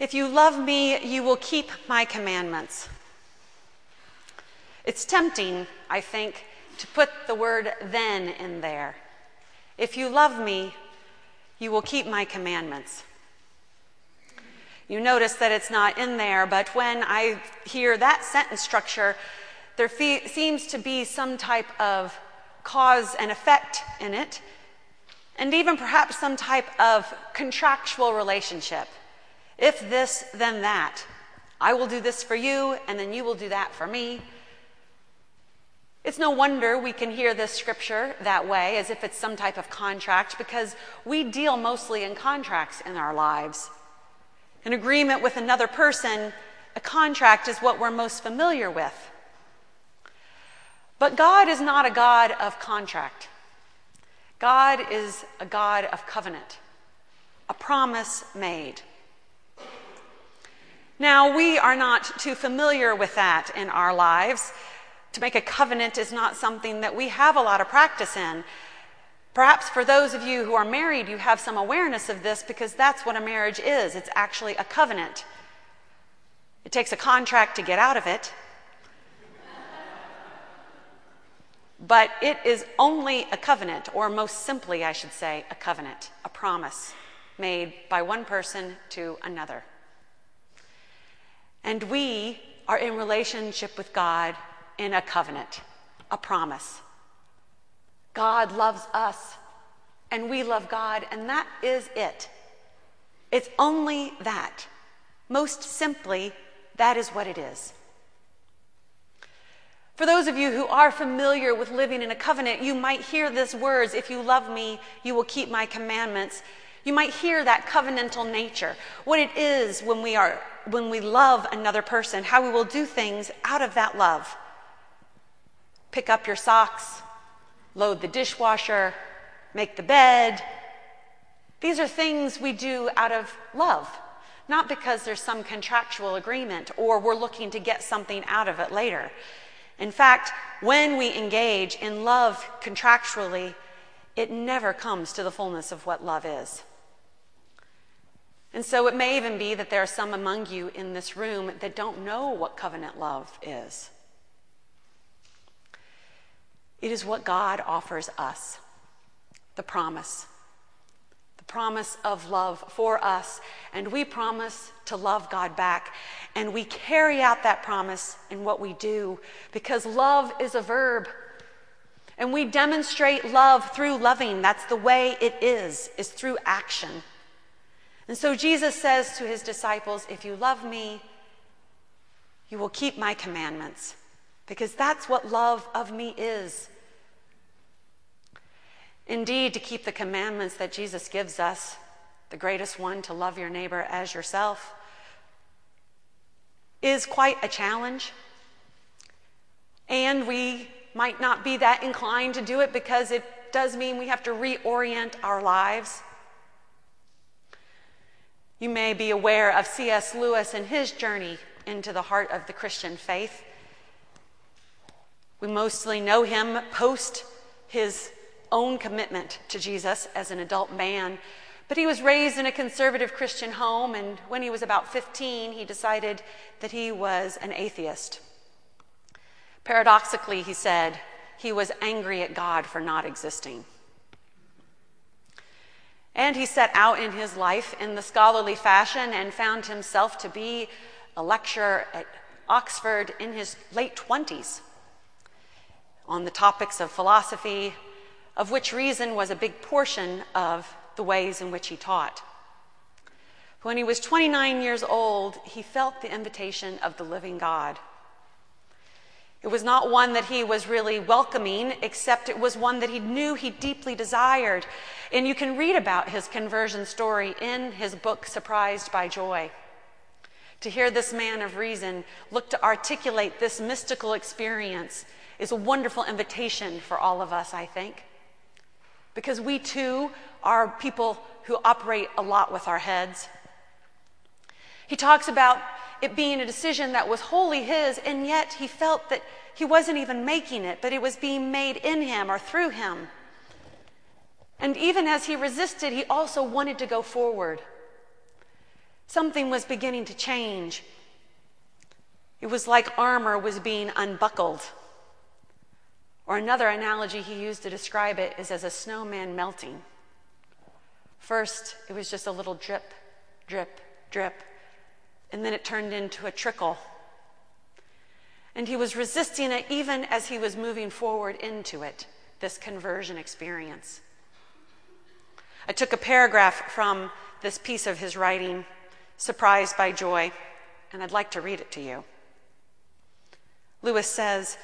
If you love me, you will keep my commandments. It's tempting, I think, to put the word then in there. If you love me, you will keep my commandments. You notice that it's not in there, but when I hear that sentence structure, there fe- seems to be some type of cause and effect in it, and even perhaps some type of contractual relationship. If this, then that. I will do this for you, and then you will do that for me. It's no wonder we can hear this scripture that way, as if it's some type of contract, because we deal mostly in contracts in our lives. An agreement with another person, a contract is what we're most familiar with. But God is not a God of contract. God is a God of covenant, a promise made. Now, we are not too familiar with that in our lives. To make a covenant is not something that we have a lot of practice in. Perhaps for those of you who are married, you have some awareness of this because that's what a marriage is it's actually a covenant. It takes a contract to get out of it, but it is only a covenant, or most simply, I should say, a covenant, a promise made by one person to another. And we are in relationship with God in a covenant, a promise. God loves us, and we love God, and that is it. It's only that. Most simply, that is what it is. For those of you who are familiar with living in a covenant, you might hear these words If you love me, you will keep my commandments. You might hear that covenantal nature, what it is when we are when we love another person, how we will do things out of that love pick up your socks, load the dishwasher, make the bed. These are things we do out of love, not because there's some contractual agreement or we're looking to get something out of it later. In fact, when we engage in love contractually, it never comes to the fullness of what love is. And so it may even be that there are some among you in this room that don't know what covenant love is. It is what God offers us the promise. The promise of love for us. And we promise to love God back. And we carry out that promise in what we do because love is a verb. And we demonstrate love through loving. That's the way it is, is through action. And so Jesus says to his disciples, If you love me, you will keep my commandments because that's what love of me is. Indeed, to keep the commandments that Jesus gives us, the greatest one, to love your neighbor as yourself, is quite a challenge. And we might not be that inclined to do it because it does mean we have to reorient our lives. You may be aware of C.S. Lewis and his journey into the heart of the Christian faith. We mostly know him post his own commitment to Jesus as an adult man. But he was raised in a conservative Christian home, and when he was about 15, he decided that he was an atheist. Paradoxically, he said, he was angry at God for not existing. And he set out in his life in the scholarly fashion and found himself to be a lecturer at Oxford in his late 20s on the topics of philosophy, of which reason was a big portion of the ways in which he taught. When he was 29 years old, he felt the invitation of the living God. It was not one that he was really welcoming, except it was one that he knew he deeply desired. And you can read about his conversion story in his book, Surprised by Joy. To hear this man of reason look to articulate this mystical experience is a wonderful invitation for all of us, I think. Because we too are people who operate a lot with our heads. He talks about it being a decision that was wholly his, and yet he felt that he wasn't even making it, but it was being made in him or through him. And even as he resisted, he also wanted to go forward. Something was beginning to change. It was like armor was being unbuckled. Or another analogy he used to describe it is as a snowman melting. First, it was just a little drip, drip, drip, and then it turned into a trickle. And he was resisting it even as he was moving forward into it, this conversion experience. I took a paragraph from this piece of his writing, Surprised by Joy, and I'd like to read it to you. Lewis says,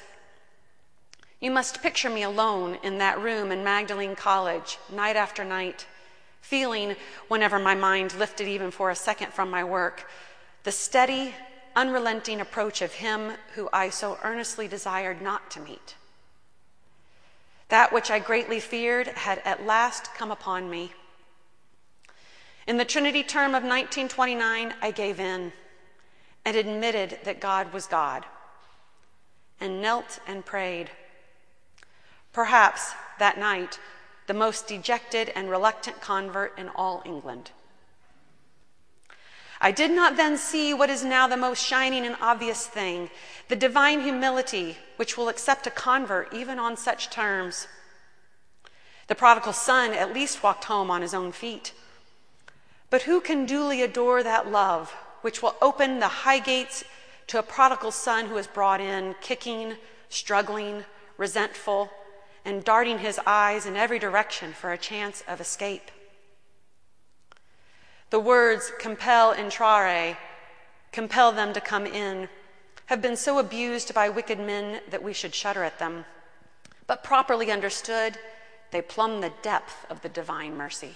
You must picture me alone in that room in Magdalene College, night after night, feeling, whenever my mind lifted even for a second from my work, the steady, unrelenting approach of him who I so earnestly desired not to meet. That which I greatly feared had at last come upon me. In the Trinity term of 1929, I gave in and admitted that God was God and knelt and prayed. Perhaps that night, the most dejected and reluctant convert in all England. I did not then see what is now the most shining and obvious thing the divine humility which will accept a convert even on such terms. The prodigal son at least walked home on his own feet. But who can duly adore that love which will open the high gates to a prodigal son who is brought in, kicking, struggling, resentful, and darting his eyes in every direction for a chance of escape? The words compelle intrare, compel them to come in, have been so abused by wicked men that we should shudder at them. But properly understood, they plumb the depth of the divine mercy.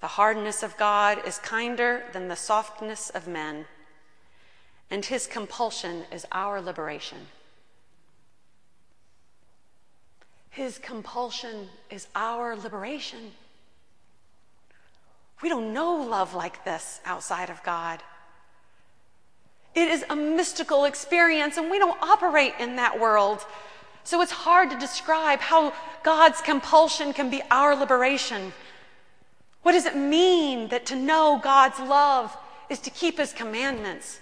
The hardness of God is kinder than the softness of men, and his compulsion is our liberation. His compulsion is our liberation. We don't know love like this outside of God. It is a mystical experience, and we don't operate in that world. So it's hard to describe how God's compulsion can be our liberation. What does it mean that to know God's love is to keep his commandments?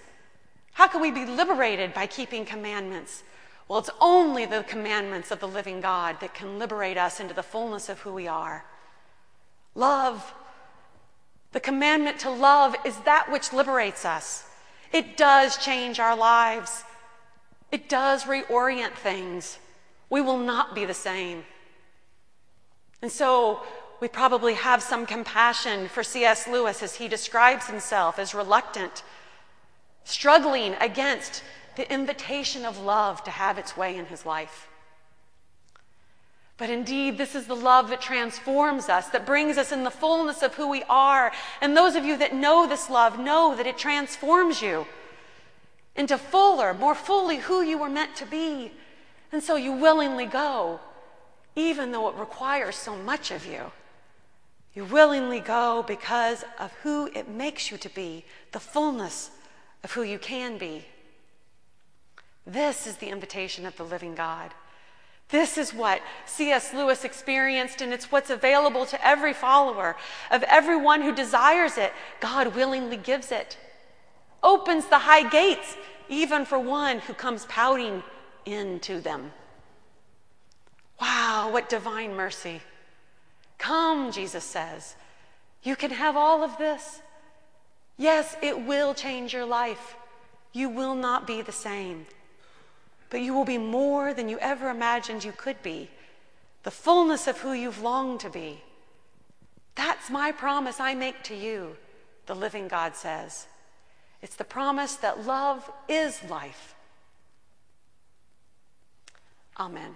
How can we be liberated by keeping commandments? Well, it's only the commandments of the living God that can liberate us into the fullness of who we are. Love the commandment to love is that which liberates us. It does change our lives, it does reorient things. We will not be the same. And so we probably have some compassion for C.S. Lewis as he describes himself as reluctant, struggling against the invitation of love to have its way in his life. But indeed, this is the love that transforms us, that brings us in the fullness of who we are. And those of you that know this love know that it transforms you into fuller, more fully who you were meant to be. And so you willingly go, even though it requires so much of you. You willingly go because of who it makes you to be, the fullness of who you can be. This is the invitation of the living God. This is what C.S. Lewis experienced, and it's what's available to every follower. Of everyone who desires it, God willingly gives it. Opens the high gates, even for one who comes pouting into them. Wow, what divine mercy. Come, Jesus says. You can have all of this. Yes, it will change your life. You will not be the same but you will be more than you ever imagined you could be, the fullness of who you've longed to be. That's my promise I make to you, the living God says. It's the promise that love is life. Amen.